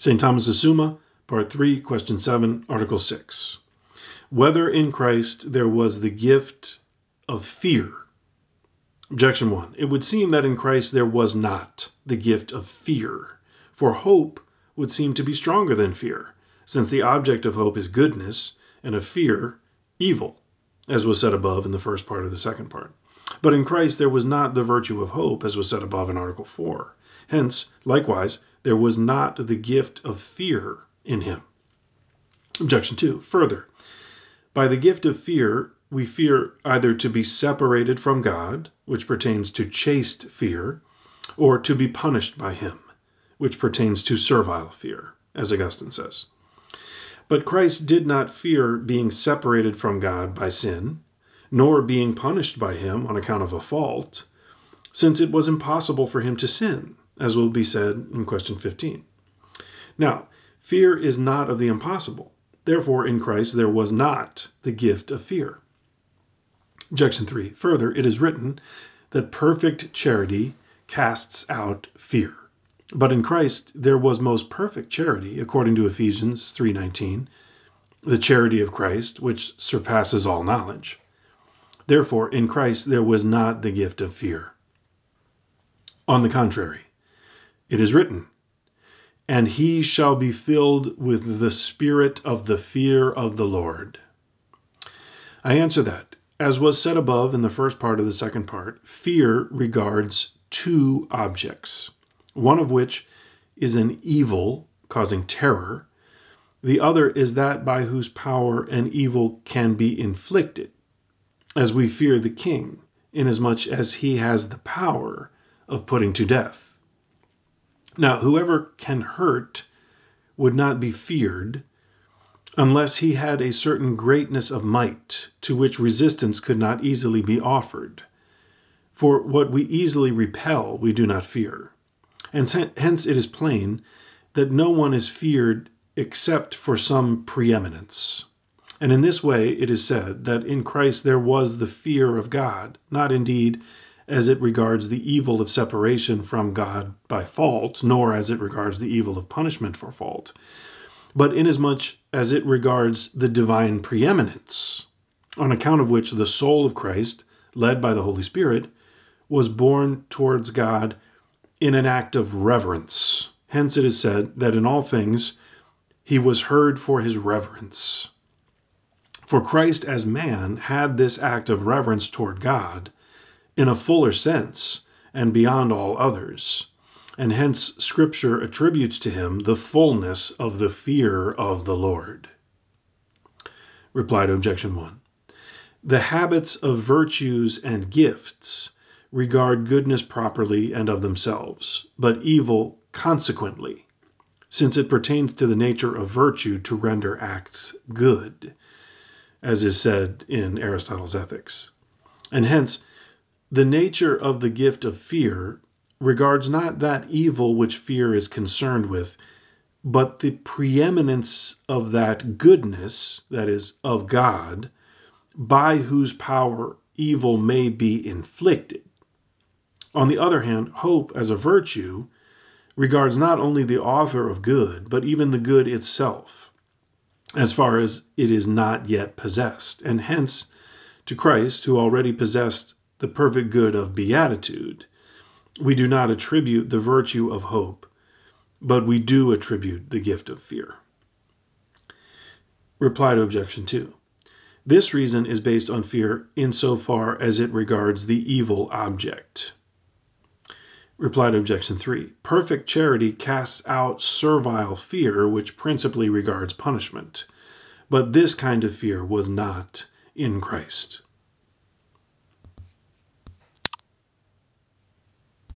St. Thomas's Summa, Part 3, Question 7, Article 6. Whether in Christ there was the gift of fear? Objection 1. It would seem that in Christ there was not the gift of fear, for hope would seem to be stronger than fear, since the object of hope is goodness, and of fear, evil, as was said above in the first part of the second part. But in Christ there was not the virtue of hope, as was said above in Article 4. Hence, likewise, there was not the gift of fear in him. Objection 2. Further, by the gift of fear, we fear either to be separated from God, which pertains to chaste fear, or to be punished by him, which pertains to servile fear, as Augustine says. But Christ did not fear being separated from God by sin, nor being punished by him on account of a fault, since it was impossible for him to sin as will be said in question 15. Now, fear is not of the impossible. Therefore, in Christ there was not the gift of fear. Objection 3. Further, it is written that perfect charity casts out fear. But in Christ there was most perfect charity, according to Ephesians 3:19, the charity of Christ, which surpasses all knowledge. Therefore, in Christ there was not the gift of fear. On the contrary, it is written, And he shall be filled with the spirit of the fear of the Lord. I answer that, as was said above in the first part of the second part, fear regards two objects, one of which is an evil causing terror, the other is that by whose power an evil can be inflicted, as we fear the king, inasmuch as he has the power of putting to death. Now, whoever can hurt would not be feared unless he had a certain greatness of might to which resistance could not easily be offered. For what we easily repel, we do not fear. And hence it is plain that no one is feared except for some preeminence. And in this way it is said that in Christ there was the fear of God, not indeed as it regards the evil of separation from God by fault, nor as it regards the evil of punishment for fault, but inasmuch as it regards the divine preeminence, on account of which the soul of Christ, led by the Holy Spirit, was borne towards God in an act of reverence. Hence it is said that in all things he was heard for his reverence. For Christ as man had this act of reverence toward God in a fuller sense and beyond all others, and hence Scripture attributes to him the fullness of the fear of the Lord. Reply to Objection 1. The habits of virtues and gifts regard goodness properly and of themselves, but evil consequently, since it pertains to the nature of virtue to render acts good, as is said in Aristotle's Ethics. And hence the nature of the gift of fear regards not that evil which fear is concerned with, but the preeminence of that goodness, that is, of God, by whose power evil may be inflicted. On the other hand, hope as a virtue regards not only the author of good, but even the good itself, as far as it is not yet possessed, and hence to Christ, who already possessed the perfect good of beatitude, we do not attribute the virtue of hope, but we do attribute the gift of fear. Reply to objection 2. This reason is based on fear insofar as it regards the evil object. Reply to objection 3. Perfect charity casts out servile fear, which principally regards punishment. But this kind of fear was not in Christ.